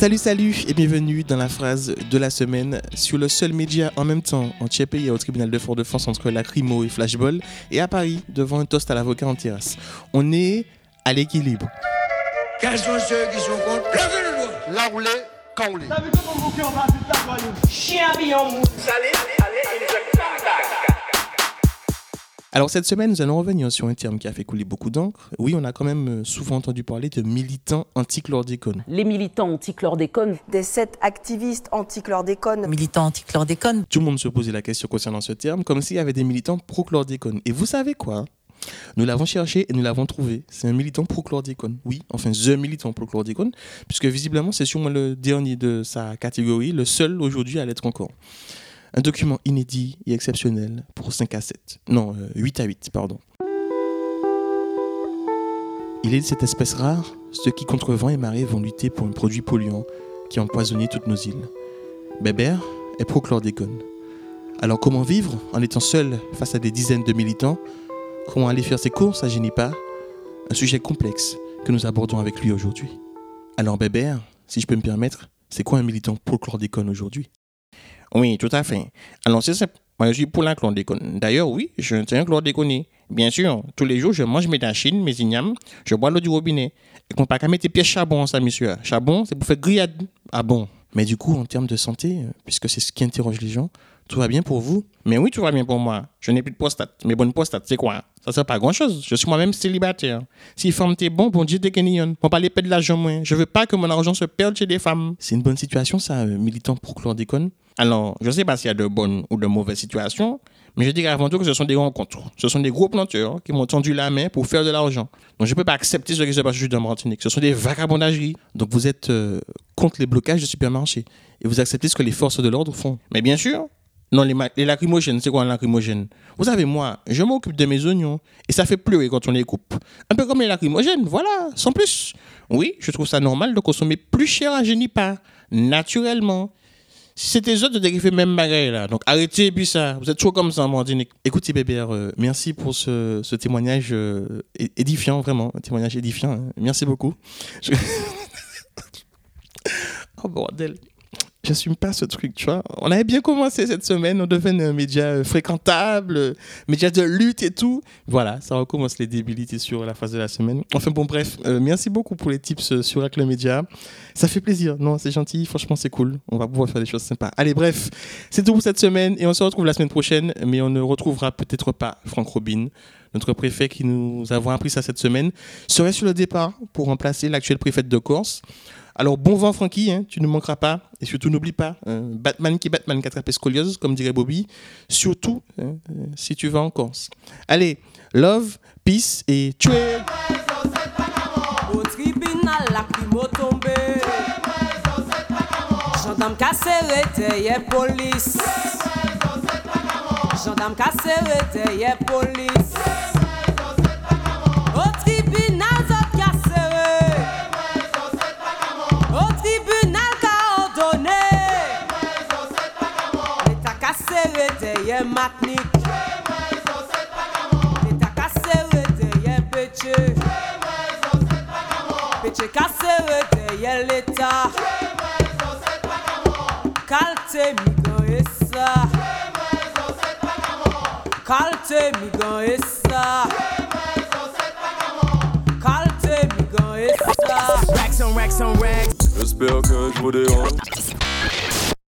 Salut, salut et bienvenue dans la phrase de la semaine sur le seul média en même temps en Tchèpe et au tribunal de Fort-de-France entre Lacrymo et Flashball et à Paris devant un toast à l'avocat en terrasse. On est à l'équilibre. Quels sont ceux qui sont contre Levez le doigt Là où l'est, quand on l'est. Chien billon mou. Alors cette semaine, nous allons revenir sur un terme qui a fait couler beaucoup d'encre. Oui, on a quand même euh, souvent entendu parler de militants anti-chlordécone. les militants anti-chlordécone. des sept activistes anti-chlordécone. militant anti-chlordécone. Tout le monde se posait la question concernant ce terme, comme s'il y avait des militants pro-chlordécone. Et vous savez quoi Nous l'avons cherché et nous l'avons trouvé. C'est un militant pro-chlordécone. Oui, enfin, the militant pro-chlordécone, puisque visiblement, c'est sûrement le dernier de sa catégorie, le seul aujourd'hui à l'être encore. Un document inédit et exceptionnel pour 5 à 7. Non, euh, 8 à 8, pardon. Il est de cette espèce rare, ceux qui contre vent et marée vont lutter pour un produit polluant qui a empoisonné toutes nos îles. Bébert est pro-chlordécone. Alors comment vivre en étant seul face à des dizaines de militants? Comment aller faire ses courses à Génipa? Un sujet complexe que nous abordons avec lui aujourd'hui. Alors Bébert, si je peux me permettre, c'est quoi un militant pro-chlordécone aujourd'hui? Oui, tout à fait. Alors c'est simple. Moi, je suis pour la chlordécone. D'ailleurs, oui, je un chlordéconé. Bien sûr, tous les jours, je mange mes tachines, mes ignames, je bois l'eau du robinet. Et qu'on pas qu'à mettre des pièces charbon, ça, monsieur. Charbon, c'est pour faire grillade. Ah bon? Mais du coup, en termes de santé, puisque c'est ce qui interroge les gens, tout va bien pour vous? Mais oui, tout va bien pour moi. Je n'ai plus de prostate. Mais bonne prostate, c'est quoi? Ça sert pas à grand chose. Je suis moi-même célibataire. Si femme t'es bon, bon Dieu t'es guénillonne. On parler pas de l'argent, moi. Je veux pas que mon argent se perde chez des femmes. C'est une bonne situation, ça, euh, militant pour chlordécone Alors, je sais pas s'il y a de bonnes ou de mauvaises situations, mais je dirais avant tout que ce sont des rencontres. Ce sont des gros planteurs qui m'ont tendu la main pour faire de l'argent. Donc je ne peux pas accepter ce qui se passe juste dans Martinique. Ce sont des vagabondageries. Donc vous êtes euh, contre les blocages de supermarchés. Et vous acceptez ce que les forces de l'ordre font. Mais bien sûr, non, les lacrymogènes, c'est quoi un lacrymogène? Vous savez, moi, je m'occupe de mes oignons et ça fait pleurer quand on les coupe. Un peu comme les lacrymogènes, voilà, sans plus. Oui, je trouve ça normal de consommer plus cher à Génipa, naturellement. C'était eux, de fait même bagaille là. Donc arrêtez et ça. Vous êtes toujours comme ça en Martinique. Écoutez Bébert, euh, merci pour ce, témoignage euh, édifiant, vraiment. Un témoignage édifiant. hein. Merci beaucoup. Oh bordel. J'assume pas ce truc, tu vois. On avait bien commencé cette semaine, on devenait un média euh, fréquentable, euh, média de lutte et tout. Voilà, ça recommence les débilités sur la phase de la semaine. Enfin bon, bref, euh, merci beaucoup pour les tips sur Hack le Média. Ça fait plaisir, non, c'est gentil, franchement c'est cool. On va pouvoir faire des choses sympas. Allez, bref, c'est tout pour cette semaine et on se retrouve la semaine prochaine, mais on ne retrouvera peut-être pas Franck Robin, notre préfet qui nous avons appris ça cette semaine, serait sur le départ pour remplacer l'actuel préfet de Corse? Alors bon vent Francky, hein, tu ne manqueras pas. Et surtout n'oublie pas, hein, Batman qui Batman qui attrape scoliose, comme dirait Bobby. Surtout hein, euh, si tu vas en Corse. Allez, love, peace et tuer Au tribunal, la crime tombé. Gendarme cassé, y'a police. Gendarme cassé, y'a police. teye matnik Chwe mwen zo peche. Peche kasere teye leta. Kalte mi esa. Kalte mi esa. Kalte mi esa. Racks on racks on racks. Espère que je vous dérange